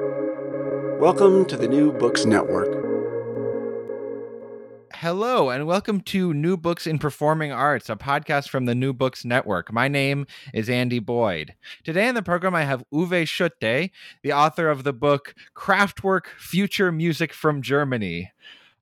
Welcome to the New Books Network. Hello, and welcome to New Books in Performing Arts, a podcast from the New Books Network. My name is Andy Boyd. Today in the program, I have Uwe Schutte, the author of the book Kraftwerk Future Music from Germany.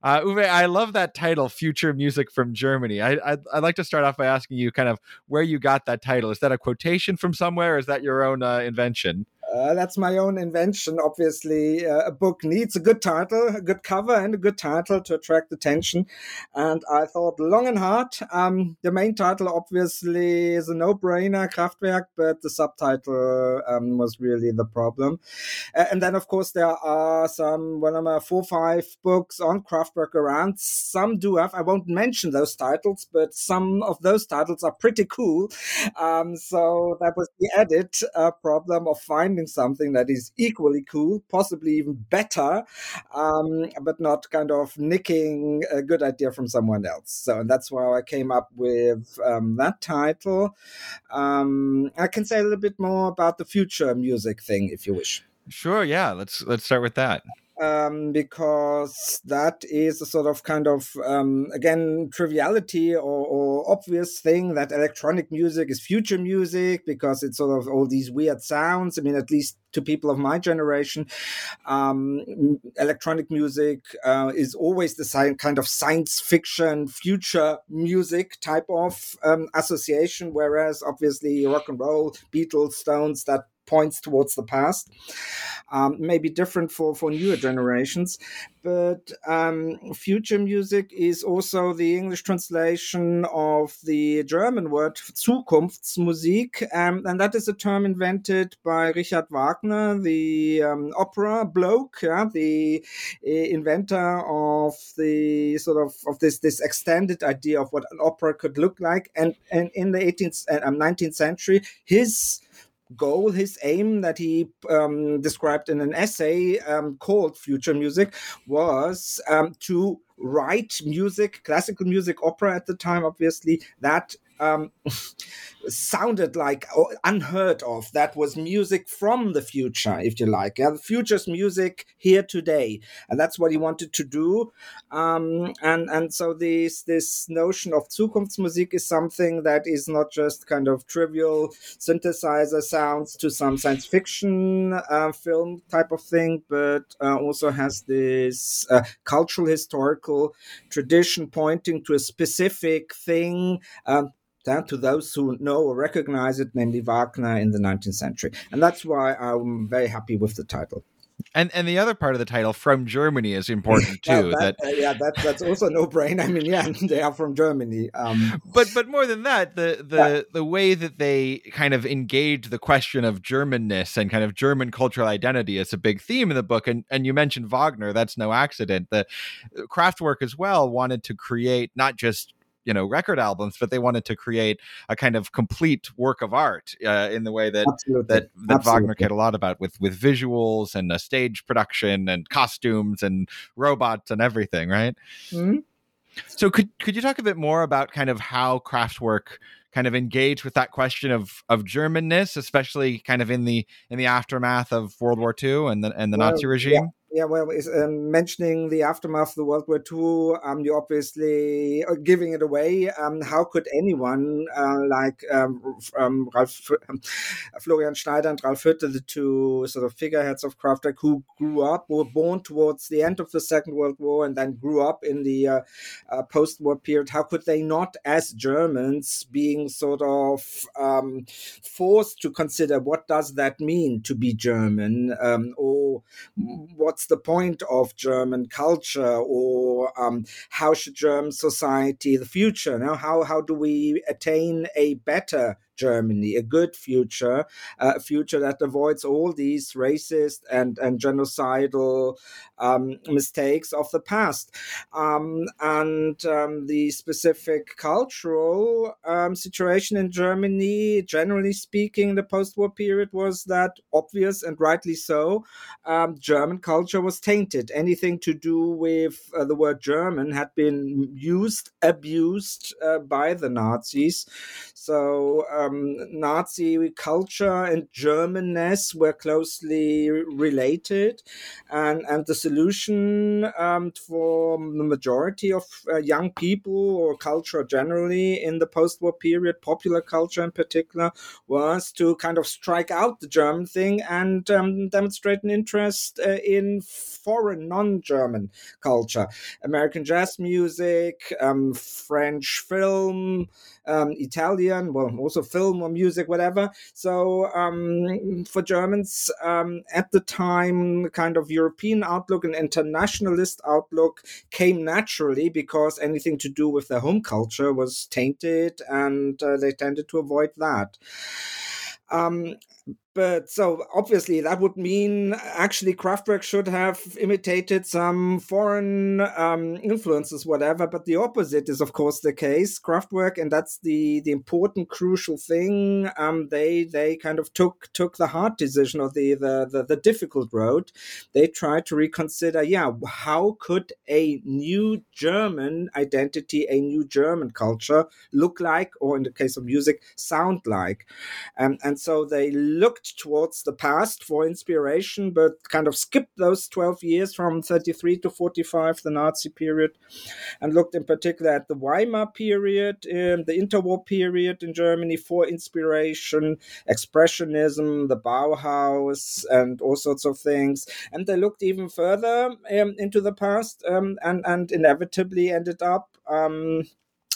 Uh, Uwe, I love that title, Future Music from Germany. I, I'd, I'd, like to start off by asking you kind of where you got that title. Is that a quotation from somewhere, or is that your own uh, invention? Uh, that's my own invention. Obviously, uh, a book needs a good title, a good cover, and a good title to attract attention. And I thought long and hard. Um, the main title, obviously, is a no-brainer, Kraftwerk, but the subtitle um, was really the problem. Uh, and then, of course, there are some, one of my four, five books on Kraftwerk around. Some do have. I won't mention those titles, but some of those titles are pretty cool. Um, so that was the added uh, problem of finding something that is equally cool, possibly even better, um, but not kind of nicking a good idea from someone else. So and that's why I came up with um, that title. Um, I can say a little bit more about the future music thing, if you wish. Sure. Yeah. Let's let's start with that um, because that is a sort of kind of um, again triviality or, or, obvious thing that electronic music is future music because it's sort of all these weird sounds. I mean, at least to people of my generation, um, electronic music uh, is always the same kind of science fiction future music type of um, association, whereas obviously rock and roll, Beatles, Stones, that points towards the past. Um, maybe different for, for newer generations, but um, future music is also the English translation of the German word Zukunftsmusik, um, and that is a term invented by Richard Wagner, the um, opera bloke, yeah, the uh, inventor of the sort of of this this extended idea of what an opera could look like, and and in the 18th and 19th um, century, his goal, his aim that he um, described in an essay um, called Future Music was um, to write music, classical music, opera at the time, obviously, that um, sounded like unheard of. That was music from the future, if you like. Yeah, the future's music here today, and that's what he wanted to do. Um, and and so this this notion of Zukunftsmusik is something that is not just kind of trivial synthesizer sounds to some science fiction uh, film type of thing, but uh, also has this uh, cultural historical tradition pointing to a specific thing. Um, down to those who know or recognize it, namely Wagner in the 19th century. And that's why I'm very happy with the title. And and the other part of the title from Germany is important too. yeah, that, that uh, yeah, that, that's also no brain. I mean, yeah, they are from Germany. Um, but but more than that, the the yeah. the way that they kind of engage the question of Germanness and kind of German cultural identity is a big theme in the book. And and you mentioned Wagner. That's no accident. The Kraftwerk as well wanted to create not just you know record albums but they wanted to create a kind of complete work of art uh, in the way that Absolutely. that, that Absolutely. Wagner cared a lot about with with visuals and a stage production and costumes and robots and everything right mm-hmm. so could could you talk a bit more about kind of how Kraftwerk kind of engage with that question of of Germanness, especially kind of in the in the aftermath of World War II and the and the well, Nazi regime? Yeah yeah, well, um, mentioning the aftermath of the World War II, um, you're obviously uh, giving it away. Um, how could anyone uh, like um, um Ralf, um, Florian Schneider and Ralf Hütter, the two sort of figureheads of Kraftwerk, who grew up, were born towards the end of the Second World War, and then grew up in the uh, uh, post-war period? How could they not, as Germans, being sort of forced to consider what does that mean to be German, or what's what's the point of German culture or um, how should German society the future? Now, how how do we attain a better Germany, a good future, a future that avoids all these racist and, and genocidal um, mistakes of the past. Um, and um, the specific cultural um, situation in Germany, generally speaking, the post war period was that obvious and rightly so. Um, German culture was tainted. Anything to do with uh, the word German had been used, abused uh, by the Nazis. So, uh, um, Nazi culture and Germanness were closely related, and and the solution um, for the majority of uh, young people or culture generally in the post-war period, popular culture in particular, was to kind of strike out the German thing and um, demonstrate an interest uh, in foreign, non-German culture, American jazz music, um, French film, um, Italian, well, also film or music, whatever. So um, for Germans um, at the time, kind of European outlook and internationalist outlook came naturally because anything to do with their home culture was tainted, and uh, they tended to avoid that. Um, but so obviously that would mean actually Kraftwerk should have imitated some foreign um, influences, whatever. But the opposite is of course the case. Kraftwerk, and that's the the important crucial thing. Um, they they kind of took took the hard decision or the, the the the difficult road. They tried to reconsider. Yeah, how could a new German identity, a new German culture look like, or in the case of music, sound like? Um, and so they looked looked towards the past for inspiration, but kind of skipped those 12 years from 33 to 45, the Nazi period, and looked in particular at the Weimar period, um, the interwar period in Germany for inspiration, expressionism, the Bauhaus, and all sorts of things. And they looked even further um, into the past um, and, and inevitably ended up um,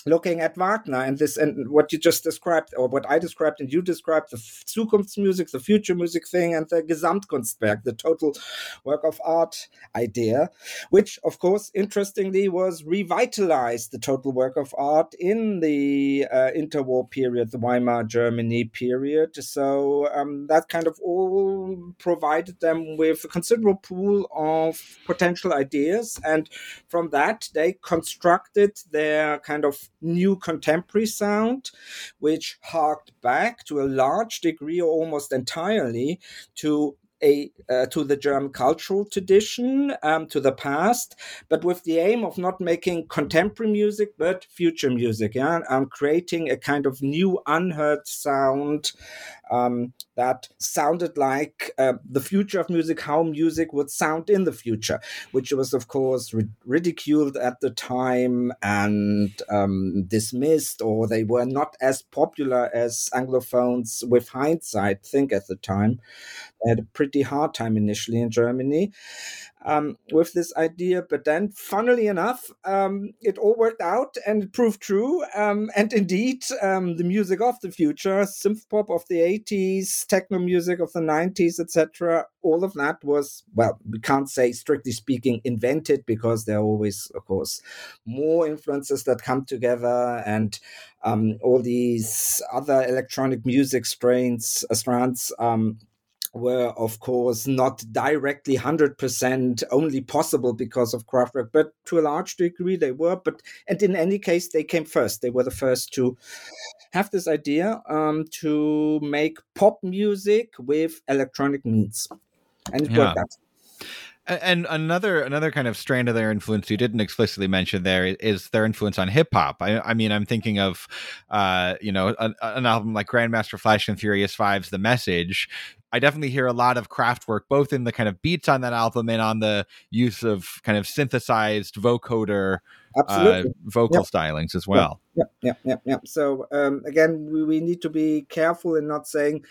looking at Wagner and this and what you just described or what I described and you described the Zukunftsmusik, the future music thing, and the Gesamtkunstwerk, the total work of art idea, which of course interestingly was revitalized the total work of art in the uh, interwar period, the Weimar Germany period. So um, that kind of all provided them with a considerable pool of potential ideas, and from that they constructed their kind of new contemporary sound, which harked back to a large degree or almost entirely to a uh, to the German cultural tradition, um, to the past, but with the aim of not making contemporary music but future music. Yeah, um, creating a kind of new, unheard sound um, that sounded like uh, the future of music, how music would sound in the future, which was, of course, ri- ridiculed at the time and um, dismissed, or they were not as popular as Anglophones with hindsight think at the time. They had a pretty hard time initially in Germany um, with this idea. But then, funnily enough, um, it all worked out and it proved true. Um, and indeed, um, the music of the future, synth pop of the 80s, techno music of the 90s, etc., all of that was, well, we can't say strictly speaking invented because there are always, of course, more influences that come together and um, all these other electronic music strains, uh, strands um, were of course not directly 100% only possible because of Kraftwerk, but to a large degree they were. But and in any case, they came first. They were the first to have this idea um, to make pop music with electronic means, and it yeah. worked out. And another another kind of strand of their influence you didn't explicitly mention there is their influence on hip hop. I, I, mean, I'm thinking of, uh, you know, an, an, album like Grandmaster Flash and Furious Five's "The Message." I definitely hear a lot of Kraftwerk, both in the kind of beats on that album and on the use of kind of synthesized vocoder uh, vocal yep. stylings as well. Yeah, yeah, yeah, yeah. So um, again, we, we need to be careful in not saying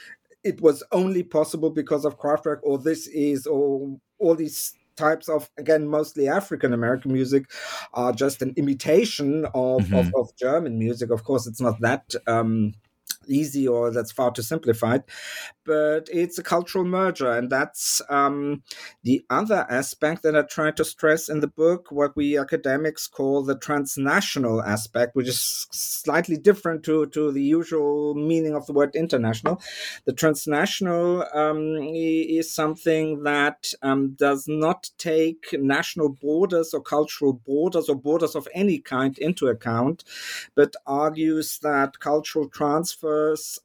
it was only possible because of Kraftwerk or this is or all these types of again mostly african american music are just an imitation of, mm-hmm. of, of, german music of course it's not that um, easy or that's far too simplified but it's a cultural merger and that's um, the other aspect that i try to stress in the book what we academics call the transnational aspect which is slightly different to, to the usual meaning of the word international. The transnational um, is something that um, does not take national borders or cultural borders or borders of any kind into account but argues that cultural transfer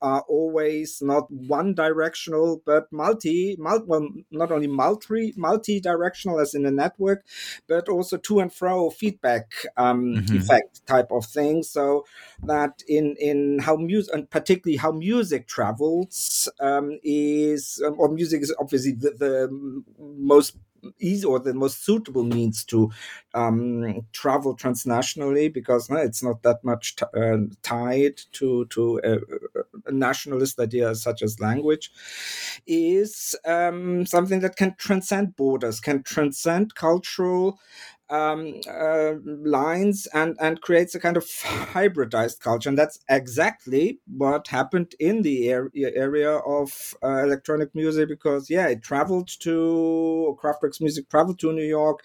are always not one directional but multi, multi well, not only multi multi directional as in a network, but also to and fro feedback um, mm-hmm. effect type of thing. So that in in how music and particularly how music travels um, is um, or music is obviously the, the most easy or the most suitable means to um, travel transnationally because uh, it's not that much t- uh, tied to to a, a, nationalist idea such as language is um, something that can transcend borders can transcend cultural um, uh, lines and and creates a kind of hybridized culture, and that's exactly what happened in the area of uh, electronic music. Because yeah, it traveled to Kraftwerk's music traveled to New York,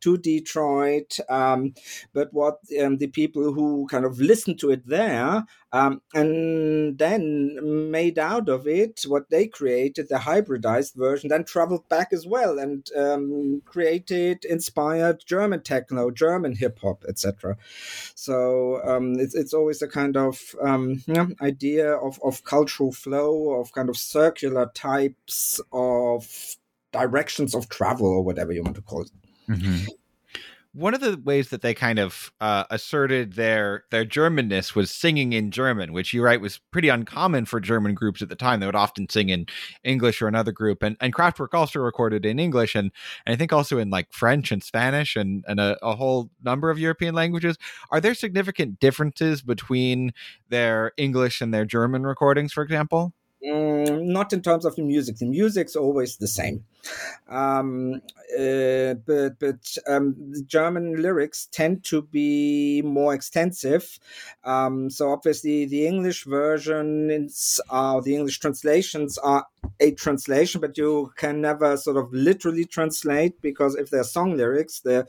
to Detroit, um, but what um, the people who kind of listened to it there um, and then made out of it what they created, the hybridized version, then traveled back as well and um, created inspired German techno, German hip hop, etc. So um, it's it's always a kind of um, yeah, idea of of cultural flow, of kind of circular types of directions of travel or whatever you want to call it. Mm-hmm one of the ways that they kind of uh, asserted their their Germanness was singing in German, which you write was pretty uncommon for German groups at the time. They would often sing in English or another group, and and Kraftwerk also recorded in English and, and I think also in like French and Spanish and and a, a whole number of European languages. Are there significant differences between their English and their German recordings, for example? Mm, not in terms of the music. The music's always the same. Um, uh, but but um, the German lyrics tend to be more extensive. Um, so obviously, the English versions, uh, the English translations are a translation, but you can never sort of literally translate because if they're song lyrics, the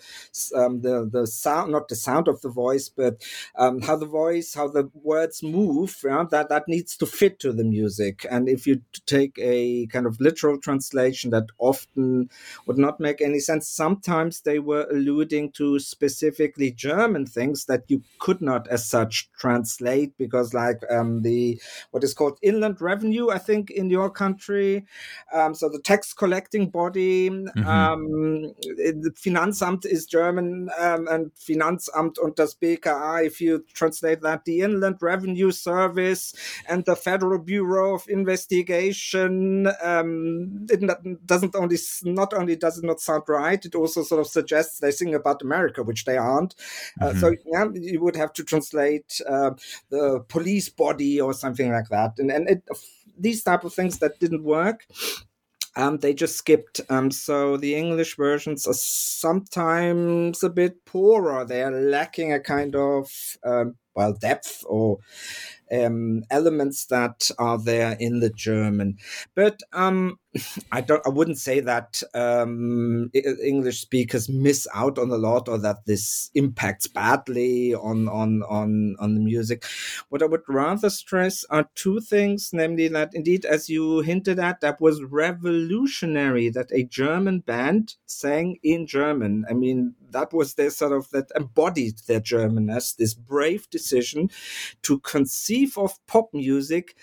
um, the the sound, not the sound of the voice, but um, how the voice, how the words move, yeah, that that needs to fit to the music. And if you take a kind of literal translation that often would not make any sense. Sometimes they were alluding to specifically German things that you could not, as such, translate because, like um, the what is called inland revenue, I think, in your country. Um, so the tax collecting body, mm-hmm. um, the Finanzamt is German, um, and Finanzamt und das BKA. If you translate that, the Inland Revenue Service and the Federal Bureau of Investigation um, it doesn't only not only does it not sound right, it also sort of suggests they sing about America, which they aren't. Uh, mm-hmm. so yeah, you would have to translate uh, the police body or something like that, and and it, these type of things that didn't work. Um, they just skipped. Um, so the English versions are sometimes a bit poorer. They are lacking a kind of um, well depth or um, elements that are there in the German. But um, I don't. I wouldn't say that um, English speakers miss out on a lot, or that this impacts badly on on on on the music. What I would rather stress are two things, namely that indeed, as you hinted at, that was revolutionary that a German band sang in German. I mean, that was their sort of that embodied their Germanness. This brave decision to conceive of pop music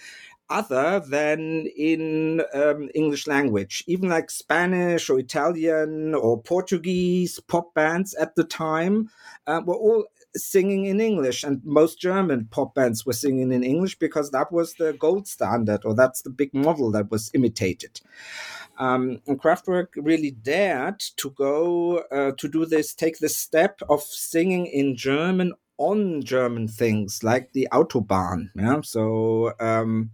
other than in um, English language. Even like Spanish or Italian or Portuguese pop bands at the time uh, were all singing in English, and most German pop bands were singing in English because that was the gold standard, or that's the big model that was imitated. Um, and Kraftwerk really dared to go uh, to do this, take the step of singing in German on German things like the Autobahn. Yeah, so. Um,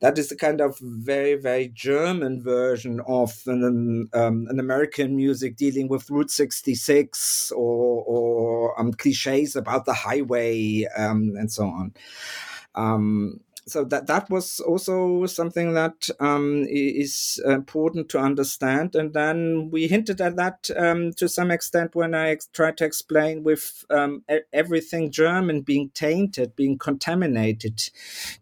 that is a kind of very very German version of an, um, an American music dealing with Route 66 or, or um, cliches about the highway um, and so on. So that that was also something that um, is important to understand. And then we hinted at that um, to some extent when I ex- tried to explain with um, everything German being tainted, being contaminated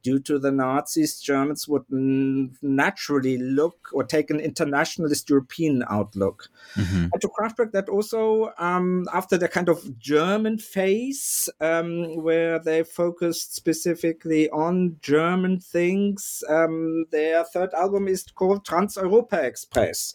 due to the Nazis. Germans would naturally look or take an internationalist European outlook. Mm-hmm. And to Kraftwerk, that also um, after the kind of German phase, um, where they focused specifically on German German things. Um, their third album is called Trans Europa Express.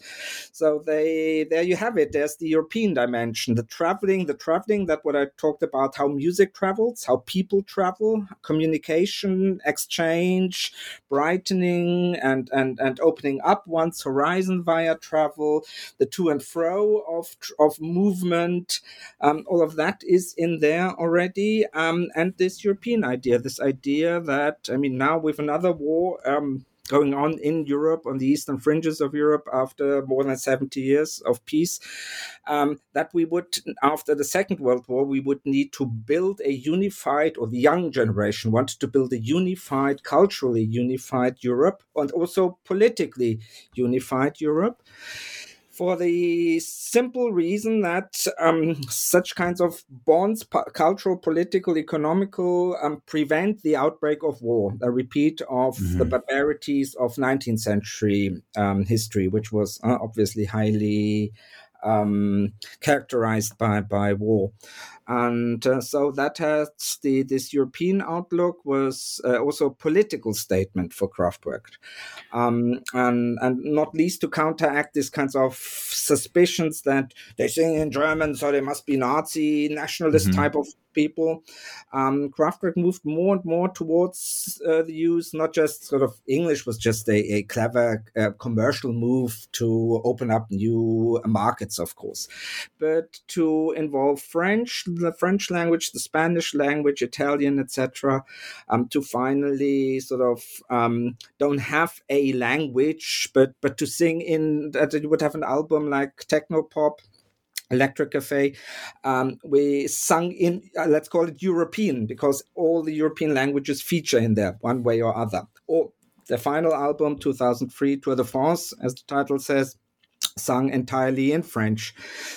So they there you have it. There's the European dimension, the traveling, the traveling that what I talked about, how music travels, how people travel, communication, exchange, brightening and and and opening up one's horizon via travel, the to and fro of of movement, um, all of that is in there already. Um, and this European idea, this idea that I mean now with another war. Um, going on in Europe, on the eastern fringes of Europe, after more than 70 years of peace, um, that we would, after the Second World War, we would need to build a unified, or the young generation wanted to build a unified, culturally unified Europe, and also politically unified Europe for the simple reason that um, such kinds of bonds, cultural, political, economical, um, prevent the outbreak of war, a repeat of mm-hmm. the barbarities of 19th century um, history, which was uh, obviously highly um, characterized by, by war and uh, so that has the this European outlook was uh, also a political statement for Kraftwerk, um, and and not least to counteract these kinds of suspicions that they sing in German, so they must be Nazi nationalist mm-hmm. type of people. Um, Kraftwerk moved more and more towards uh, the use, not just sort of English was just a, a clever uh, commercial move to open up new markets, of course, but to involve French, the French language, the Spanish language, Italian, etc., um, to finally sort of um, don't have a language, but but to sing in that you would have an album like Technopop Electric Cafe. Um, we sung in, uh, let's call it European, because all the European languages feature in there one way or other. Or the final album, 2003, Tour de France, as the title says, sung entirely in French.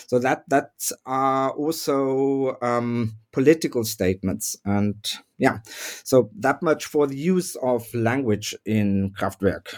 So that that's uh, also um, political statements, and yeah, so that much for the use of language in Kraftwerk.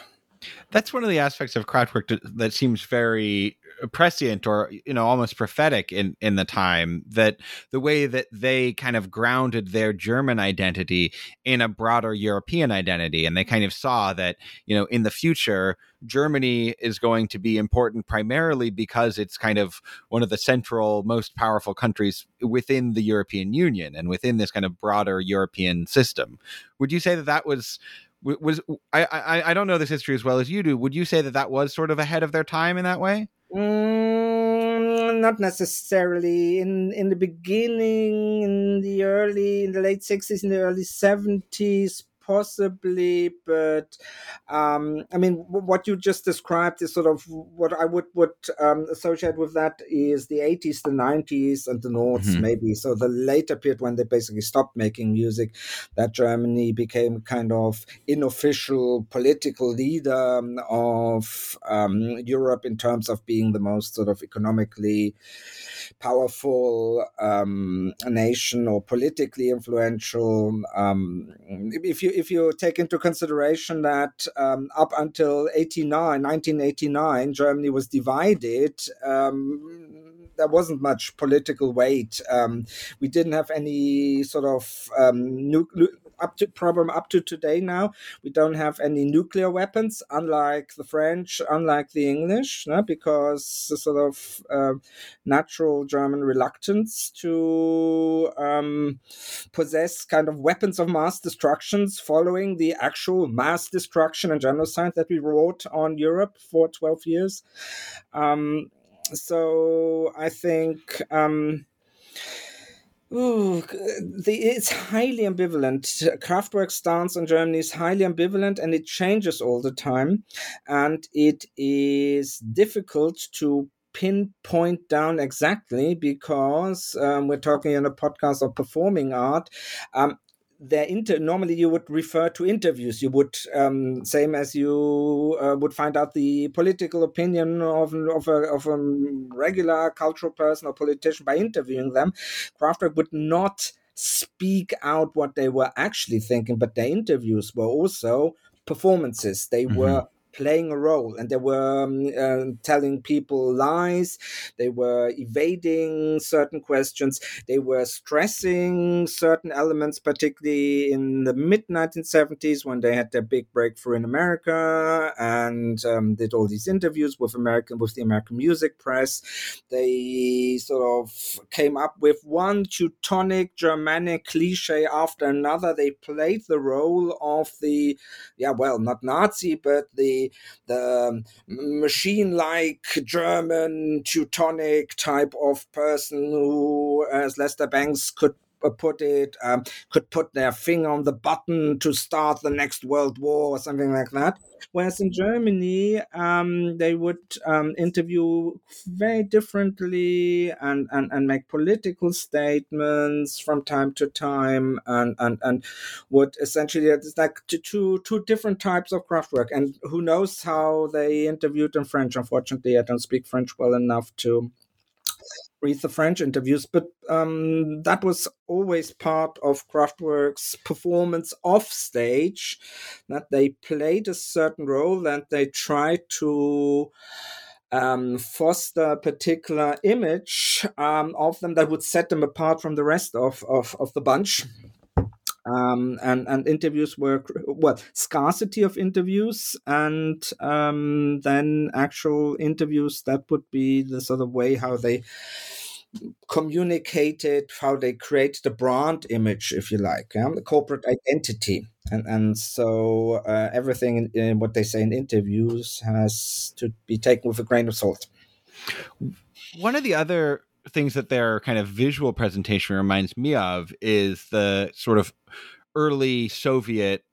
That's one of the aspects of Kraftwerk that seems very prescient or you know almost prophetic in in the time that the way that they kind of grounded their German identity in a broader European identity, and they kind of saw that you know in the future Germany is going to be important primarily because it's kind of one of the central, most powerful countries within the European Union and within this kind of broader European system. Would you say that that was was I, I I don't know this history as well as you do. Would you say that that was sort of ahead of their time in that way? Mm, not necessarily. In in the beginning, in the early, in the late sixties, in the early seventies, possibly, but um, I mean, what you just described is sort of what I would would um, associate with that is the 80s, the 90s, and the noughts, mm-hmm. maybe. So the later period when they basically stopped making music, that Germany became kind of unofficial political leader of um, Europe in terms of being the most sort of economically powerful um, nation or politically influential. Um, if you if you take into consideration that um, up until 89, 1989, Germany was divided. Um, there wasn't much political weight. Um, we didn't have any sort of um, nu- up to problem up to today now we don't have any nuclear weapons unlike the french unlike the english no? because the sort of uh, natural german reluctance to um, possess kind of weapons of mass destructions following the actual mass destruction and genocide that we wrought on europe for 12 years um, so i think um, Ooh, the, it's highly ambivalent. Kraftwerk's stance on Germany is highly ambivalent and it changes all the time. And it is difficult to pinpoint down exactly because um, we're talking in a podcast of performing art. Um, their inter normally you would refer to interviews. You would um, same as you uh, would find out the political opinion of, of, a, of a regular cultural person or politician by interviewing them. Kraftwerk would not speak out what they were actually thinking but their interviews were also performances. They mm-hmm. were playing a role and they were um, uh, telling people lies they were evading certain questions they were stressing certain elements particularly in the mid 1970s when they had their big breakthrough in america and um, did all these interviews with american with the american music press. They sort of came up with one teutonic germanic cliche after another. They played the role of the yeah well not nazi but the the um, machine like German Teutonic type of person who, as Lester Bangs could put it, um, could put their finger on the button to start the next world war or something like that. Whereas in Germany, um, they would um, interview very differently and, and, and make political statements from time to time and, and, and would essentially, it's like two, two different types of Kraftwerk. And who knows how they interviewed in French. Unfortunately, I don't speak French well enough to read the French interviews, but um, that was always part of Kraftwerk's performance off stage, that they played a certain role and they tried to um, foster a particular image um, of them that would set them apart from the rest of, of, of the bunch um, and and interviews were well scarcity of interviews and um, then actual interviews that would be the sort of way how they communicated how they create the brand image if you like yeah? the corporate identity and and so uh, everything in, in what they say in interviews has to be taken with a grain of salt one of the other things that their kind of visual presentation reminds me of is the sort of early Soviet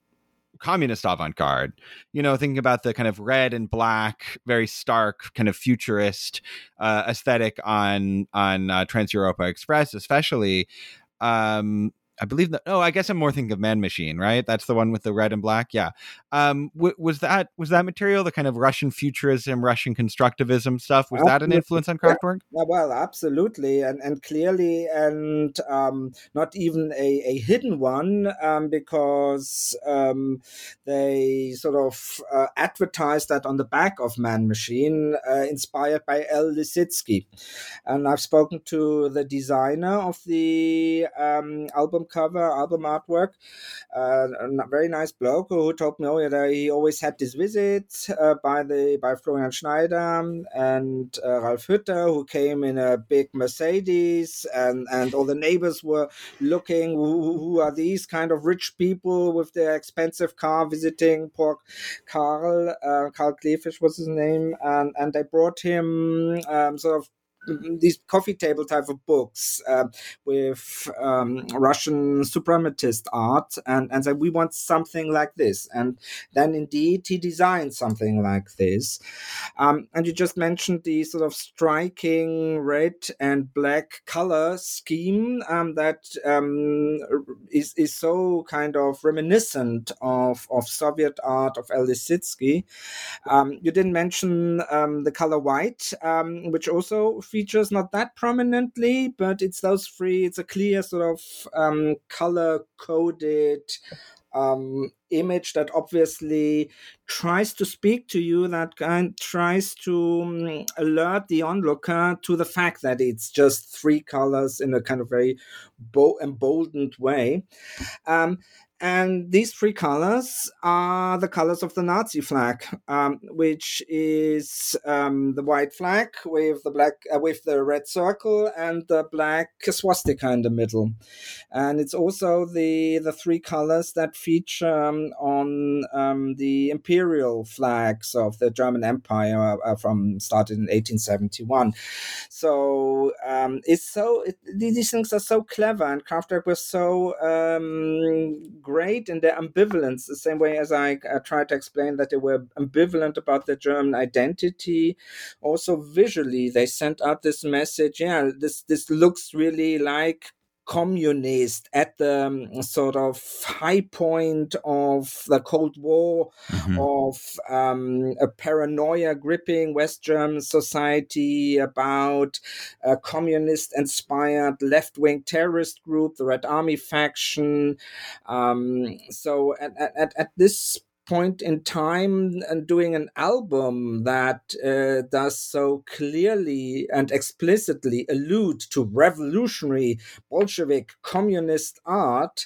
communist avant-garde you know thinking about the kind of red and black very stark kind of futurist uh, aesthetic on on uh, trans europa express especially um I believe that. Oh, I guess I'm more thinking of Man Machine, right? That's the one with the red and black. Yeah. Um, w- was that was that material the kind of Russian futurism, Russian constructivism stuff? Was absolutely. that an influence on Kraftwerk? Yeah. Well, absolutely, and and clearly, and um, not even a, a hidden one, um, because um, they sort of uh, advertised that on the back of Man Machine, uh, inspired by El Lissitzky, and I've spoken to the designer of the um, album cover, album artwork. Uh, a very nice bloke who told me, oh, yeah, he always had this visit uh, by the by Florian Schneider and uh, Ralf Hütter, who came in a big Mercedes, and and all the neighbors were looking, who, who are these kind of rich people with their expensive car visiting poor Karl? Uh, Karl was his name, and and they brought him um, sort of these coffee table type of books uh, with um, Russian suprematist art, and and said we want something like this, and then indeed he designed something like this. Um, and you just mentioned the sort of striking red and black color scheme um, that um, is is so kind of reminiscent of of Soviet art of El Lissitzky. Um, you didn't mention the color white, which also features not that prominently, but it's those three. It's a clear sort of um, color coded um, image that obviously tries to speak to you, that kind tries to um, alert the onlooker to the fact that it's just three colors in a kind of very bo- emboldened way. Um, and these three colors are the colors of the Nazi flag, um, which is um, the white flag with the black, uh, with the red circle and the black swastika in the middle. And it's also the the three colors that feature um, on um, the imperial flags of the German Empire uh, from started in 1871. So um, it's so it, these things are so clever, and Kraftwerk was so um, great in their ambivalence, the same way as I, tried to explain that they were ambivalent about their German identity. Also, visually, they sent out this message yeah, this, this looks really like communist at the um, sort of high point of the Cold War, mm-hmm. of um, a paranoia gripping West German society about a communist inspired left wing terrorist group, the Red Army faction. Um, so at, at, at this point in time and doing an album that uh, does so clearly and explicitly allude to revolutionary Bolshevik communist art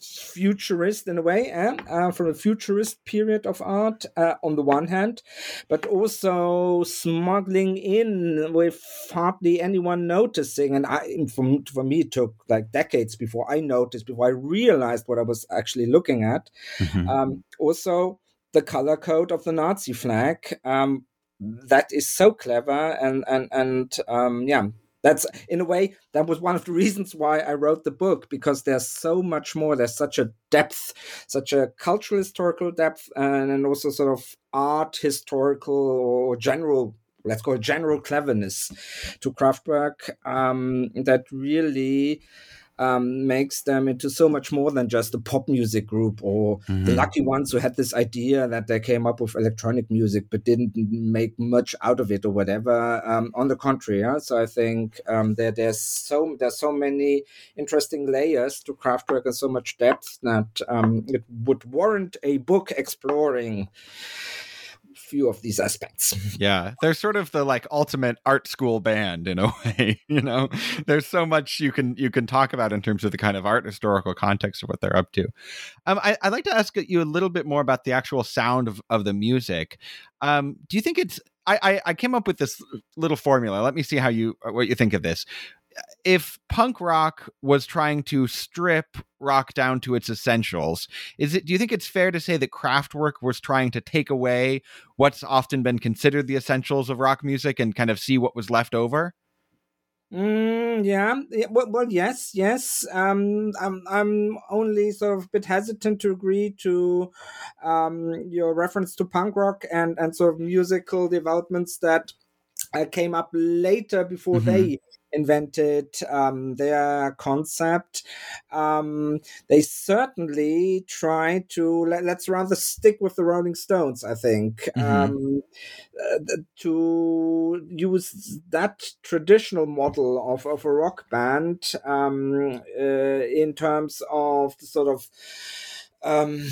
futurist in a way, eh? uh, from a futurist period of art uh, on the one hand, but also smuggling in with hardly anyone noticing. And I, for, for me, it took like decades before I noticed, before I realized what I was actually looking at. Mm-hmm. Um, also, the color code of the Nazi flag. Um, that is so clever and and and um, yeah that's in a way that was one of the reasons why i wrote the book because there's so much more. There's such a depth such a cultural historical depth and, and also sort of art historical or general let's call it general cleverness to Kraftwerk um, that really um, makes them into so much more than just a pop music group or mm-hmm. the lucky ones who had this idea that they came up with electronic music but didn't make much out of it or whatever. Um, on the contrary, yeah? so I think um, there, there's so there's so many interesting layers to Kraftwerk and so much depth that um, it would warrant a book exploring few of these aspects. Yeah, they're sort of the like ultimate art school band in a way. You know, there's so much you can you can talk about in terms of the kind of art historical context of what they're up to. Um, I, would like to ask you a little bit more about the actual sound of of the music. Um, do you think it's I, I, I came up with this little formula. Let me see how you what you think of this if punk rock was trying to strip rock down to its essentials, is it do you think it's fair to say that Kraftwerk was trying to take away what's often been considered the essentials of rock music and kind of see what was left over? Mm, yeah. well, well, yes, yes. Um, I'm, I'm only sort of a bit hesitant to agree to um, your reference to punk rock and, and sort of musical developments that uh, came up later before mm-hmm. they invented um, their concept. Um, they certainly try to let, us rather stick with the Rolling Stones. I think mm-hmm. um, uh, to use that traditional model of, of a rock band um, uh, in terms of the sort of um,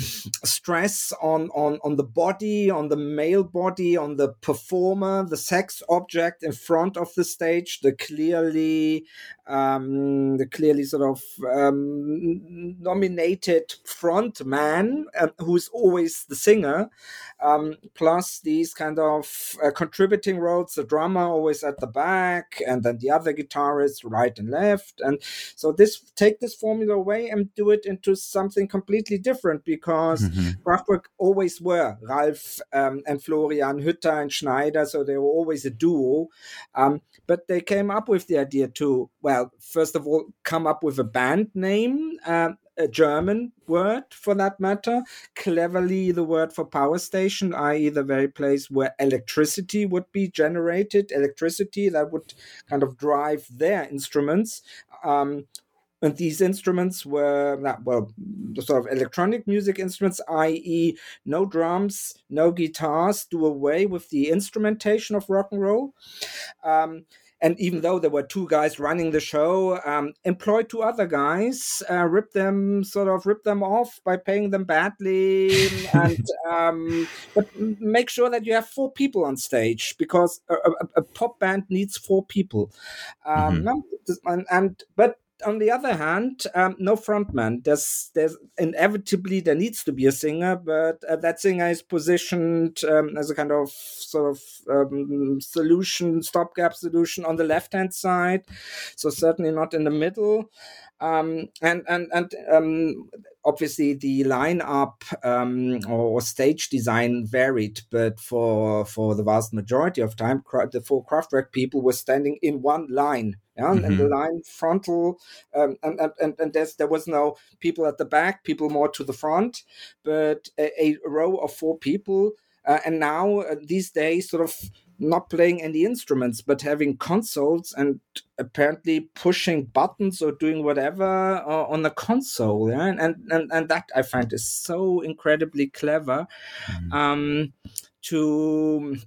stress on, on, on the body, on the male body, on the performer, the sex object in front of the stage, the clearly um, the clearly sort of um, nominated front man uh, who's always the singer, um, plus these kind of uh, contributing roles, the drummer always at the back, and then the other guitarists right and left, and so this take this formula away and do it into something completely different because mm-hmm. Kraftwerk always were Ralf um, and Florian Hütter and Schneider, so they were always a duo, um, but they came up with the idea to well well, first of all, come up with a band name, uh, a German word for that matter, cleverly the word for power station, i.e., the very place where electricity would be generated, electricity that would kind of drive their instruments. Um, and these instruments were well sort of electronic music instruments i.e no drums no guitars do away with the instrumentation of rock and roll um, and even though there were two guys running the show, um, employed two other guys, uh, ripped them sort of ripped them off by paying them badly, and um, but make sure that you have four people on stage because a, a, a pop band needs four people. Um, mm-hmm. and, and but on the other hand, um, no frontman. There's there's inevitably there needs to be a singer, but uh, that singer is positioned um, as a kind of sort of um, solution, stopgap solution on the left hand side, so certainly not in the middle. Um, and and and um, obviously the lineup um, or stage design varied, but for for the vast majority of time, the four Kraftwerk people were standing in one line. Yeah, mm-hmm. and the mm-hmm. line frontal, um, and, and and there's, there was no people at the back, people more to the front, but a, a row of four people. Uh, and now uh, these days, sort of not playing any instruments but having consoles and apparently pushing buttons or doing whatever uh, on the console yeah? and, and and that i find is so incredibly clever mm. um, to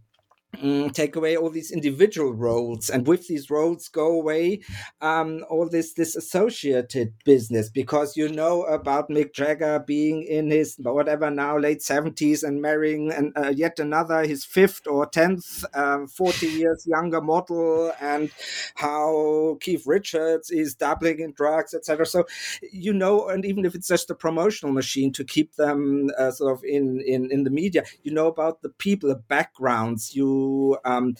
Mm, take away all these individual roles and with these roles go away um, all this this associated business because you know about mick jagger being in his whatever now late 70s and marrying and uh, yet another his fifth or tenth um, 40 years younger model and how keith richards is dabbling in drugs etc so you know and even if it's just a promotional machine to keep them uh, sort of in, in in the media you know about the people the backgrounds you um,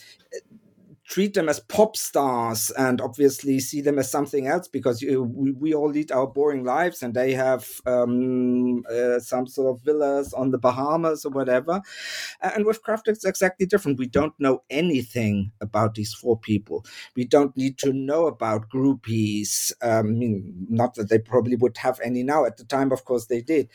treat them as pop stars and obviously see them as something else because you, we, we, all lead our boring lives and they have um, uh, some sort of villas on the Bahamas or whatever. And with Kraft, it's exactly different. We don't know anything about these four people. We don't need to know about groupies. Um, I mean, not that they probably would have any now. At the time, of course, they did.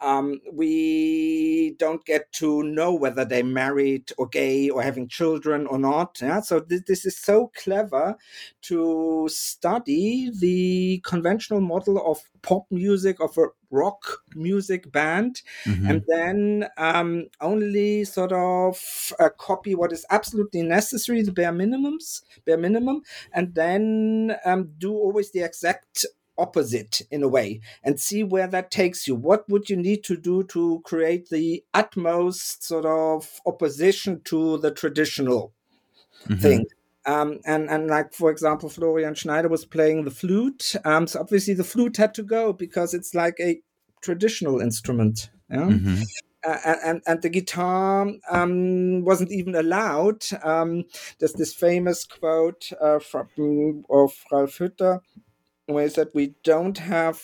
Um, we don't get to know whether they married or gay or having children or not. Yeah? So this, this is so clever to study the conventional model of pop music of a rock music band mm-hmm. and then um, only sort of uh, copy what is absolutely necessary the bare minimums bare minimum and then um, do always the exact opposite in a way and see where that takes you what would you need to do to create the utmost sort of opposition to the traditional mm-hmm. thing. Um, and and like for example, Florian Schneider was playing the flute. Um, so obviously the flute had to go because it's like a traditional instrument. Yeah? Mm-hmm. Uh, and and the guitar um, wasn't even allowed. Um, there's this famous quote uh, from of Ralf Hütter, where he said, "We don't have."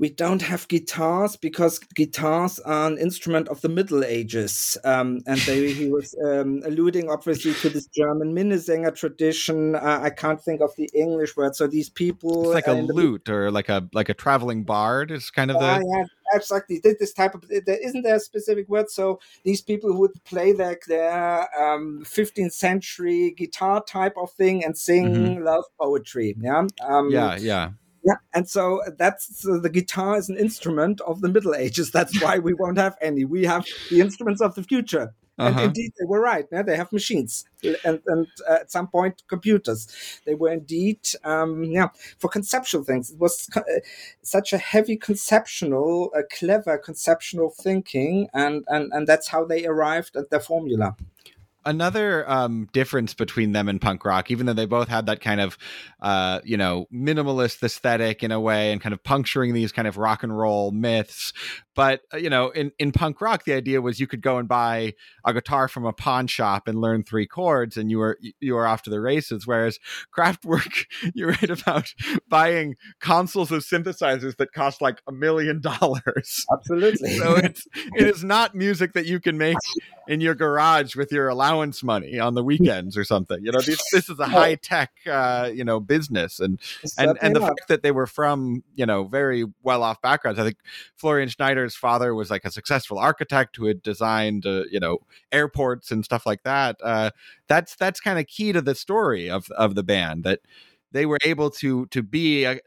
We don't have guitars because guitars are an instrument of the Middle Ages. Um, and they, he was um, alluding, obviously, to this German Minnesänger tradition. Uh, I can't think of the English word. So these people, it's like a lute the, or like a like a traveling bard is kind of the. Uh, yeah, exactly. This type of there isn't there a specific word. So these people would play like their um, 15th century guitar type of thing and sing mm-hmm. love poetry. Yeah. Um, yeah. Yeah yeah, and so that's the guitar is an instrument of the Middle Ages. That's why we won't have any. We have the instruments of the future. Uh-huh. And indeed, they were right. Yeah? They have machines and, and uh, at some point computers. They were indeed, um, yeah, for conceptual things. It was co- uh, such a heavy conceptual, a clever conceptual thinking, and, and and that's how they arrived at their formula another um, difference between them and punk rock, even though they both had that kind of, uh, you know, minimalist aesthetic in a way, and kind of puncturing these kind of rock and roll myths. But uh, you know, in in punk rock, the idea was you could go and buy a guitar from a pawn shop and learn three chords, and you were you were off to the races. Whereas Kraftwerk, you read about buying consoles of synthesizers that cost like a million dollars. Absolutely. so it's it is not music that you can make in your garage with your allowance money on the weekends or something. You know, this this is a high tech uh, you know business, and and and the fact that they were from you know very well off backgrounds. I think Florian Schneider's father was like a successful architect who had designed uh, you know airports and stuff like that. Uh, that's that's kind of key to the story of of the band that they were able to to be a,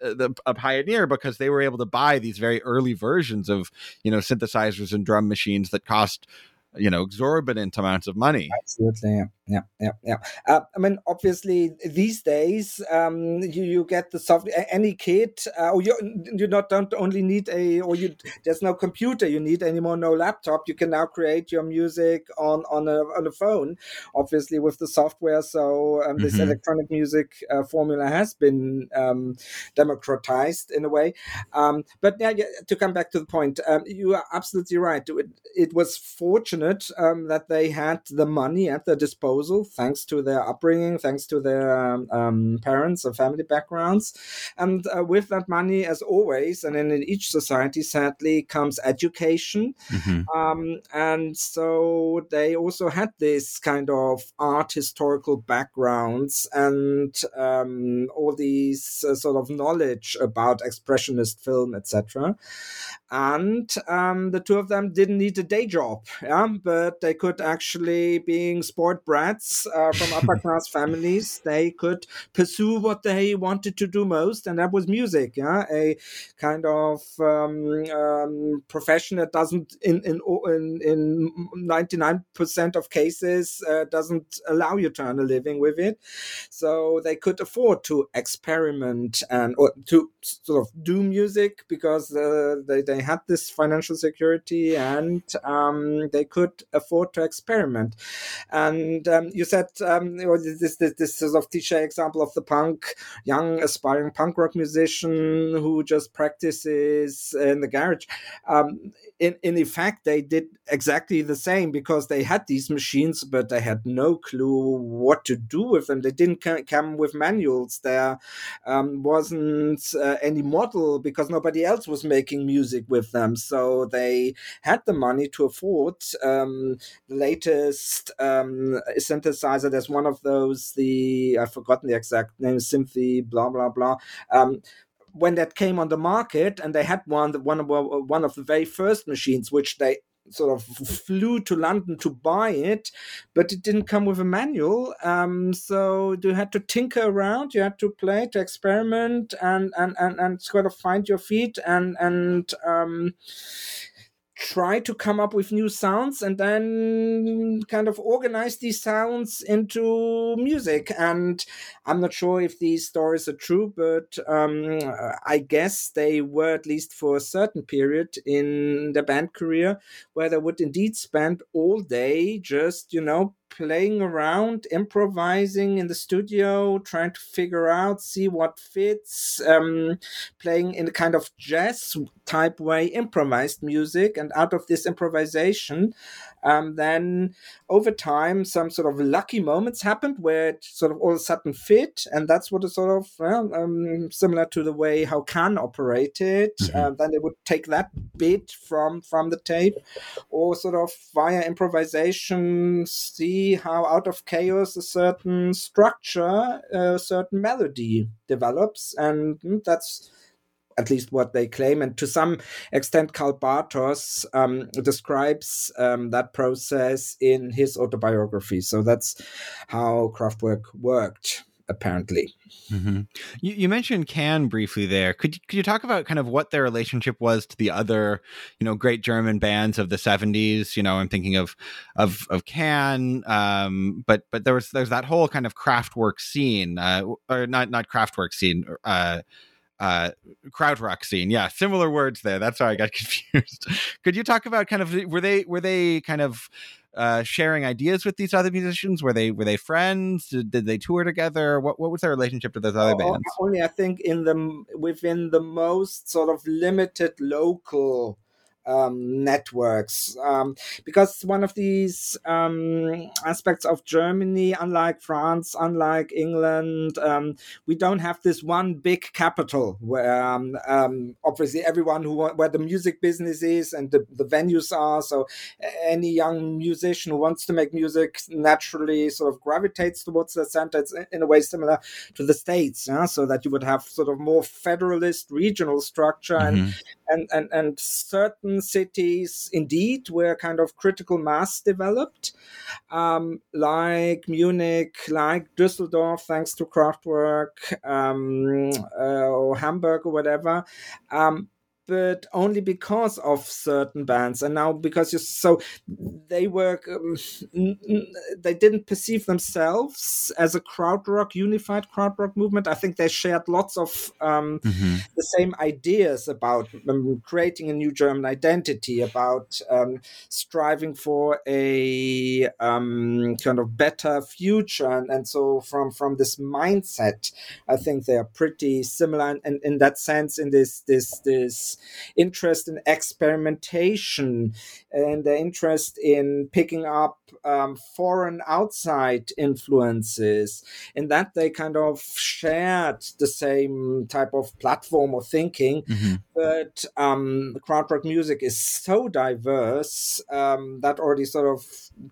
a, pioneer because they were able to buy these very early versions of you know synthesizers and drum machines that cost you know exorbitant amounts of money. Absolutely yeah yeah yeah. Uh, i mean obviously these days um you, you get the software any kid, uh, or you you not don't only need a or you there's no computer you need anymore no laptop. You can now create your music on on a on a phone obviously with the software. So um, this mm-hmm. electronic music uh, formula has been um, democratized in a way. Um, but yeah, yeah, to come back to the point um, you are absolutely right. It, it was fortunate um, that they had the money at their disposal disposal thanks to their upbringing, thanks to their um, parents and family backgrounds. And uh, with that money, as always, and in each society, sadly, comes education. Mm-hmm. Um, and so they also had this kind of art historical backgrounds and um, all these uh, sort of knowledge about expressionist film, etc. And um, the two of them didn't need a day job, yeah, but they could actually, being sport brand brats uh, from upper class families, they could pursue what they wanted to do most, and that was music. Yeah, a kind of um, um, profession that doesn't, in in in ninety nine percent of cases, uh, doesn't allow you to earn a living with it. So they could afford to experiment and or to sort of do music because uh, they they had this financial security and um, they could afford to experiment. And um, you said um, this, this, this sort of example of the punk, young aspiring punk rock musician who just practices in the garage. Um, in, in effect, they did exactly the same because they had these machines, but they had no clue what to do with them. They didn't come with manuals. There um, wasn't uh, any model because nobody else was making music with them. So they had the money to afford um, the latest um, synthesizer. There's one of those, the I've forgotten the exact name, Synthi, blah blah blah. Um, when that came on the market, and they had one, one of one of the very first machines, which they sort of flew to London to buy it, but it didn't come with a manual. Um, so you had to tinker around, you had to play, to experiment, and and and, and sort of find your feet and and um, try to come up with new sounds and then kind of organize these sounds into music. And I'm not sure if these stories are true, but um, I guess they were at least for a certain period in the band career where they would indeed spend all day just, you know, playing around, improvising in the studio, trying to figure out, see what fits, um, playing in a kind of jazz type way, improvised music. And out of this improvisation, um, then over time, some sort of lucky moments happened where it sort of all of a sudden fit, and that's what is sort of well, um, similar to the way how Can operated. Mm-hmm. Uh, then they would take that bit from from the tape, or sort of via improvisation see how out of chaos a certain structure, a certain melody develops, and mm, that's at least what they claim. And to some extent, Karl Bartos um, describes um, that process in his autobiography. So that's how Kraftwerk worked. Apparently, mm-hmm. you, you, mentioned Can briefly there. Could you, could you talk about kind of what their relationship was to the other, you know, great German bands of the seventies? You know, I'm thinking of of of Can, um, but but there was there's that whole kind of Kraftwerk scene, uh, or not not Kraftwerk scene. Uh, uh, krautrock scene. Yeah, similar words there. That's why I got confused. Could you talk about kind of were they were they kind of uh, sharing ideas with these other musicians? Were they were they friends? Did, did they tour together? What what was their relationship to those other oh, bands? Only I think in the within the most sort of limited local um, networks um, because one of these um, aspects of Germany, unlike France, unlike England, um, we don't have this one big capital where um, um, obviously everyone who where the music business is and the, the venues are. So any young musician who wants to make music naturally sort of gravitates towards the center. It's in a way similar to the states, yeah? so that you would have sort of more federalist regional structure mm-hmm. and and and and certain cities indeed where kind of critical mass developed, um, like Munich, like Düsseldorf, thanks to Kraftwerk, um, uh, or Hamburg or whatever. Um, but only because of certain bands and now because you so they were um, they didn't perceive themselves as a krautrock unified krautrock movement i think they shared lots of um, mm-hmm. the same ideas about um, creating a new german identity about um, striving for a um, kind of better future and, and, so from from this mindset i think they are pretty similar and, and in that sense in this this this interest in experimentation and the interest in picking up um, foreign outside influences, in that they kind of shared the same type of platform or thinking. Mm-hmm. But um, krautrock music is so diverse um, that already sort of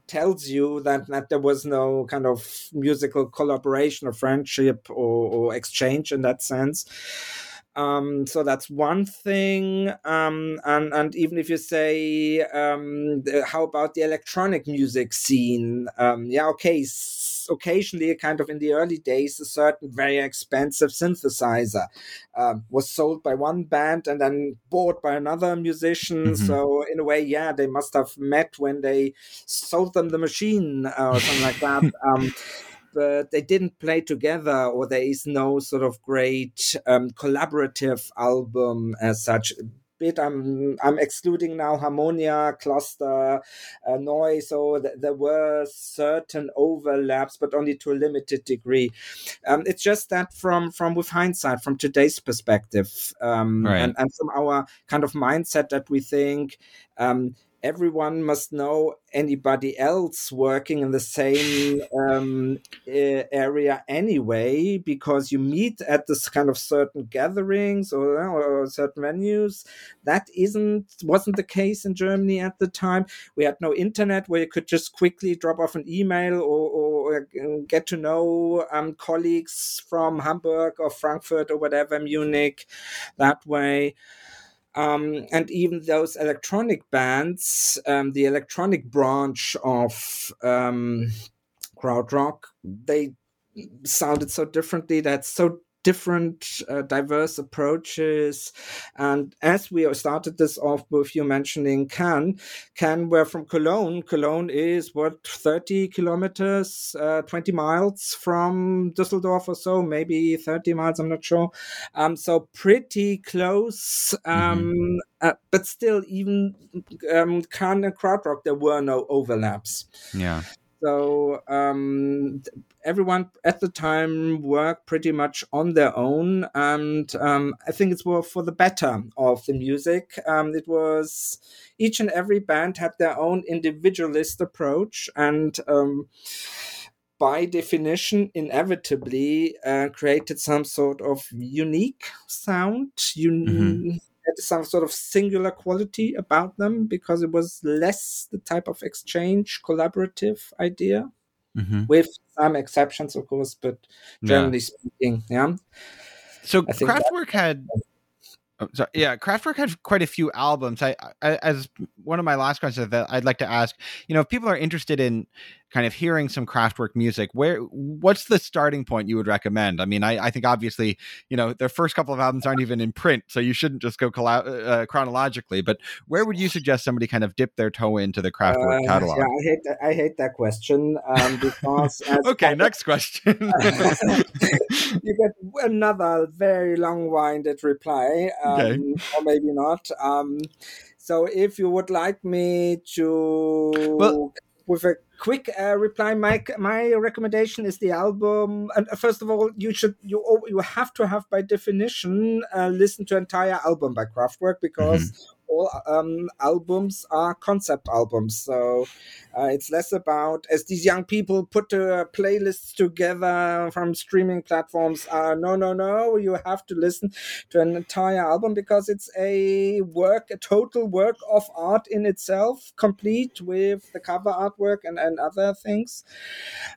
tells you that, that there was no kind of musical collaboration or friendship or, or exchange in that sense. Um, so that's one thing. Um, and and even if you say, um, the, how about the electronic music scene? Um, yeah, okay. S- occasionally, kind of in the early days, a certain very expensive synthesizer um, was sold by one band and then bought by another musician. Mm-hmm. So in a way, yeah, they must have met when they sold them the machine uh, or something like that. But they didn't play together, or there is no sort of great um, collaborative album as such. Bit I'm I'm excluding now Harmonia, Cluster, uh, Noise. So th- there were certain overlaps, but only to a limited degree. Um, it's just that from from with hindsight, from today's perspective, um, right. and, and from our kind of mindset that we think um, everyone must know anybody else working in the same um, area anyway, because you meet at this kind of certain gatherings or, or, certain venues. That isn't wasn't the case in Germany at the time. We had no internet where you could just quickly drop off an email or, or get to know um, colleagues from Hamburg or Frankfurt or whatever, Munich, that way. Um, and even those electronic bands, um, the electronic branch of um, krautrock, they sounded so differently. That's so different uh, diverse approaches. And as we started this off with you mentioning Can Can we're from Cologne. Cologne is what 30 kilometers uh, 20 miles from Düsseldorf or so maybe 30 miles I'm not sure. Um, so pretty close um, mm-hmm. uh, but still even um, Can and Krautrock there were no overlaps. Yeah so um, everyone at the time worked pretty much on their own, and um, I think it was for the better of the music. Um, it was each and every band had their own individualist approach, and um, by definition, inevitably uh, created some sort of unique sound. Un- mm-hmm had some sort of singular quality about them because it was less the type of exchange collaborative idea mm-hmm. with some exceptions of course but generally yeah. speaking yeah so kraftwerk had Oh, sorry. Yeah, Kraftwerk had quite a few albums. I, I, as one of my last questions that I'd like to ask, you know, if people are interested in kind of hearing some Kraftwerk music, where what's the starting point you would recommend? I mean, I, I think obviously, you know, their first couple of albums aren't even in print, so you shouldn't just go uh, chronologically. But where would you suggest somebody kind of dip their toe into the Kraftwerk uh, catalog? Yeah, I hate that, I hate that question um, because okay, next question. you get another very long-winded reply, um, okay. or maybe not. Um, so if you would like me to well, with a quick uh, reply, my my recommendation is the album. And uh, first of all, you should you you have to have by definition uh, listen to entire album by Kraftwerk because mm-hmm all um, albums are concept albums. So uh, it's less about as these young people put uh, playlists together from streaming platforms. Uh, no, no, no. You have to listen to an entire album because it's a work, a total work of art in itself, complete with the cover artwork and, and other things.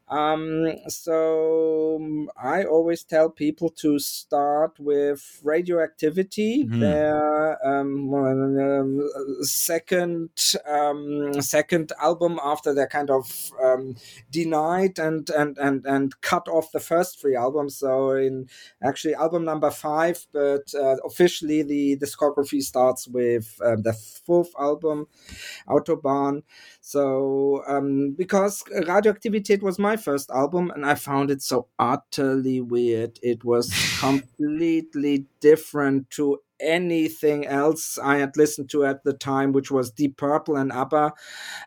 Um, so um, I always tell people to start with radioactivity. There, um, um, second um, second album after they kind of um, denied and, and and and cut off the first three albums. So in actually album number five, but uh, officially the discography starts with uh, the fourth album, Autobahn. So um, because Radioaktivität was my first album, and I found it so utterly weird. It was completely different to anything else I had listened to at the time, which was Deep Purple and ABBA.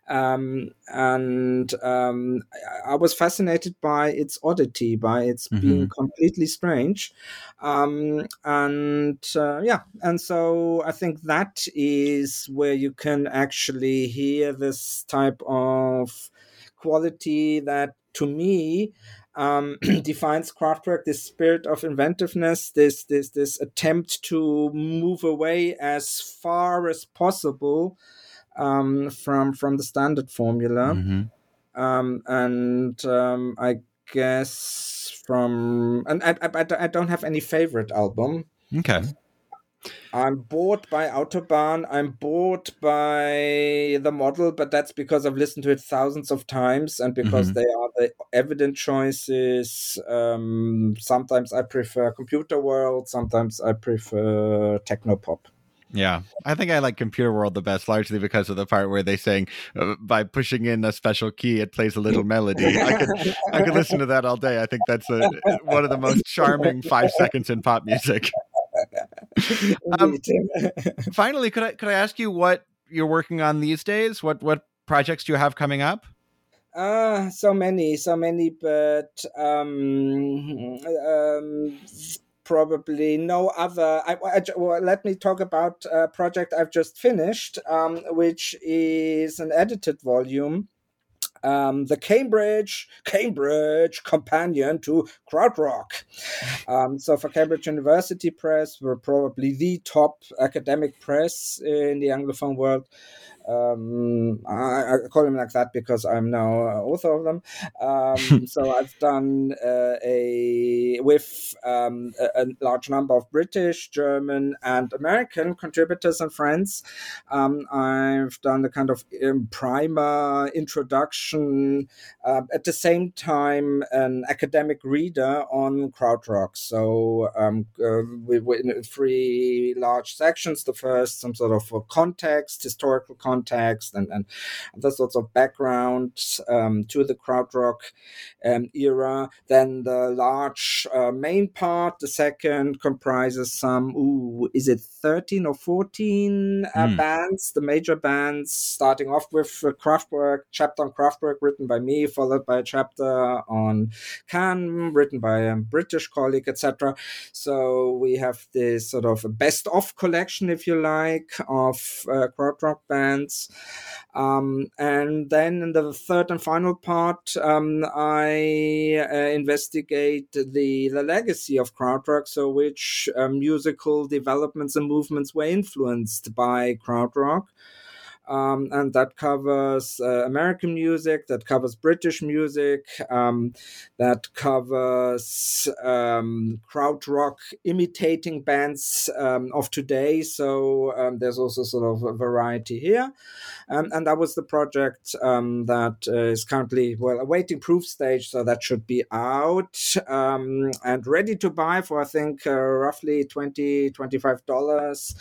Um, and um, I was fascinated by its oddity, by its mm-hmm. being completely strange. Um, and uh, yeah, and so I think that is where you can actually hear this type of quality that to me um, defines Kraftwerk this spirit of inventiveness, this this this attempt to move away as far as possible um, from from the standard formula, mm-hmm. um, and um, I guess from and I, I, I don't have any favorite album. Okay. I'm bored by Autobahn. I'm bored by the model, but that's because I've listened to it thousands of times and because mm-hmm. they are the evident choices. Um, sometimes I prefer Computer World, sometimes I prefer Technopop. Yeah, I think I like Computer World the best, largely because of the part where they sing uh, by pushing in a special key, it plays a little melody. I could I could listen to that all day. I think that's a, one of the most charming five seconds in pop music. um, finally, could I could I ask you what you're working on these days? What what projects do you have coming up? Uh, so many, so many, but um, um, probably no other. I, I, well, let me talk about a project I've just finished, um, which is an edited volume um, the Cambridge Cambridge companion to Krautrock. Um, so for Cambridge University Press, we're probably the top academic press in the Anglophone world um, I, I, call them like that because I'm now uh, author of them. Um, so I've done uh, a with um, a, a, large number of British, German, and American contributors and friends. Um, I've done a kind of um, primer introduction uh, at the same time an academic reader on krautrock. So um, uh, we in three large sections. The first, some sort of context, historical context context and, and other sorts of background um, to the krautrock um, era. Then the large uh, main part, the second, comprises some, ooh, is it 13 or 14 uh, mm. bands, the major bands, starting off with a Kraftwerk, chapter on Kraftwerk written by me, followed by a chapter on Can, written by a British colleague, etc. So we have this sort of best of collection, if you like, of uh, krautrock bands um, and then in the third and final part, um, I uh, investigate the, the legacy of krautrock, so which uh, musical developments and movements were influenced by krautrock um, and that covers uh, American music, that covers British music, um, that covers um, rock, imitating bands um, of today. So um, there's also sort of a variety here, um, and that was the project that uh, is currently well awaiting proof stage. So that should be out and ready to buy for I think uh, roughly 20 25 dollars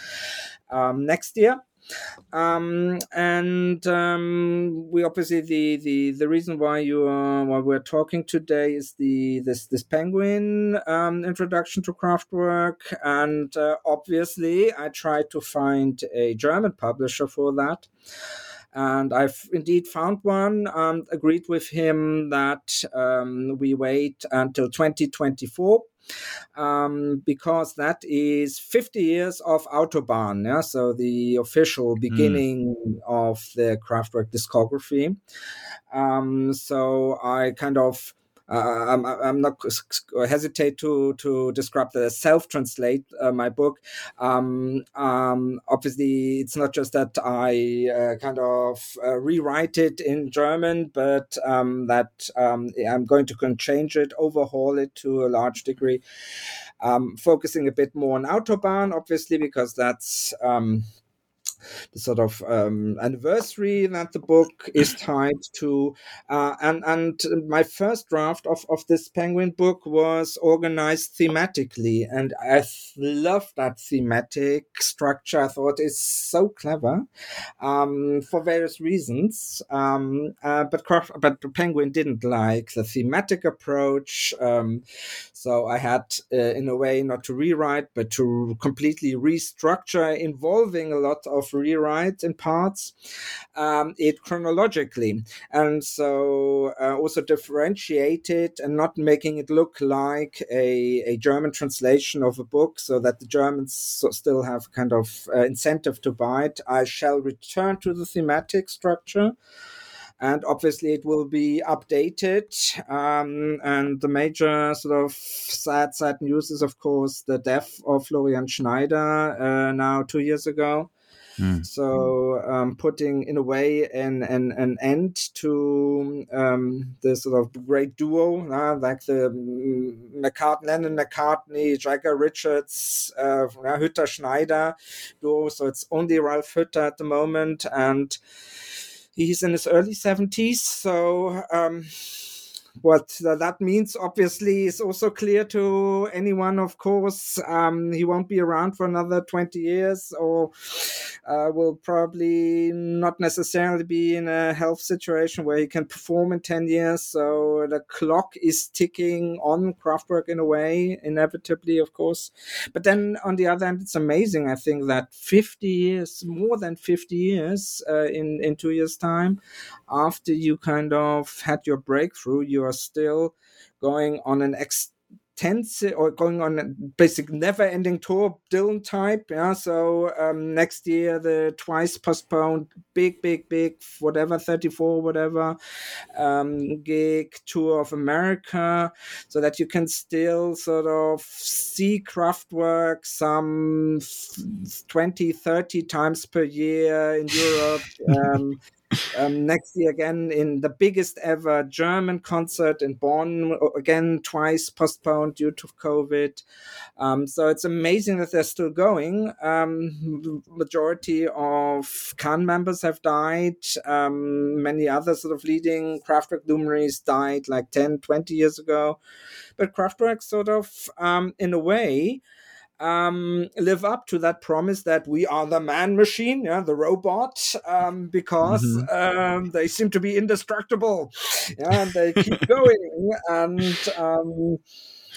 next year. Um, and um, we obviously the, the the reason why you are why we're talking today is the this this penguin um, introduction to Kraftwerk, and uh, obviously I tried to find a German publisher for that and I've indeed found one and agreed with him that um, we wait until 2024 um, because that is 50 years of Autobahn, yeah? so the official hmm. beginning mm. of the Kraftwerk discography. Um, so I kind of I'm, I'm not hesitate to to describe as self translate uh, my book. Um, um, obviously, it's not just that I uh, kind of uh, rewrite it in German, but um, that um, I'm going to change it, overhaul it to a large degree, um, focusing a bit more on Autobahn, obviously, because that's um, the sort of um, anniversary that the book is tied to. Uh, and and my first draft of, of this Penguin book was organized thematically, and I love that thematic structure. I thought it's so clever um, for various reasons. Um, uh, but but Penguin didn't like the thematic approach, um, so I had, uh, in a way, not to rewrite, but to completely restructure, involving a lot of rewrite in parts um, it chronologically, and so uh, also differentiate it and not making it look like a, a German translation of a book, so that the Germans still have kind of uh, incentive to buy it. I shall return to the thematic structure and obviously it will be updated. Um, and the major sort of sad, sad news is, of course, the death of Florian Schneider uh, now two years ago. Mm. So um, putting in a way an an, an end to um, the sort of great duo, uh, like the McCartney, Lennon McCartney, Jagger Richards, uh, Hütter Schneider duo. So it's only Ralf Hütter at the moment, and he's in his early seventies. So. Um, what that means obviously is also clear to anyone of course um, he won't be around for another 20 years or uh, will probably not necessarily be in a health situation where he can perform in 10 years. So the clock is ticking on Kraftwerk in a way inevitably of course. But then on the other hand it's amazing i think that 50 years more than 50 years uh, in in two years time after you kind of had your breakthrough you are still going on an extensive or going on a basic never-ending tour dylan type yeah? So um, next year the twice postponed big big big whatever 34 whatever um, gig tour of america so that you can still sort of see Kraftwerk some 20 30 times per year in europe um, um, next year again in the biggest ever German concert in Bonn, again twice postponed due to COVID. Um, so it's amazing that they're still going. Um, majority of Can members have died. Um, many other sort of leading Kraftwerk luminaries died like 10, 20 years ago. But Kraftwerk sort of, um, in a way, um, live up to that promise that we are the man machine, yeah, the robot, um, because mm-hmm. um, they seem to be indestructible. Yeah, and they keep going. And um,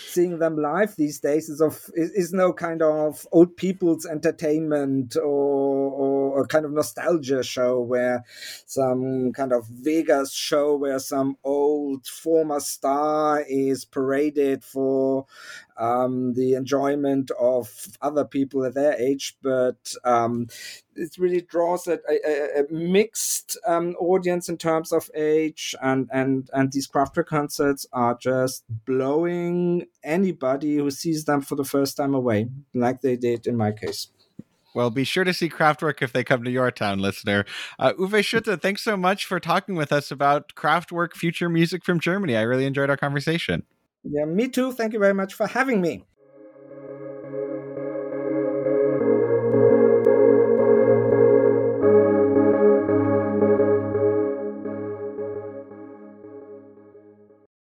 seeing them live these days is of is, is no kind of old people's entertainment or, or a kind of nostalgia show where some kind of Vegas show where some old former star is paraded for um, the enjoyment of other people at their age, but um, it really draws a, a, a mixed um, audience in terms of age, and and and these Kraftwerk concerts are just blowing anybody who sees them for the first time away, like they did in my case. Well, be sure to see Kraftwerk if they come to your town, listener. Uh, Uwe Schütte, thanks so much for talking with us about Kraftwerk future music from Germany. I really enjoyed our conversation. Yeah, me too. Thank you very much for having me.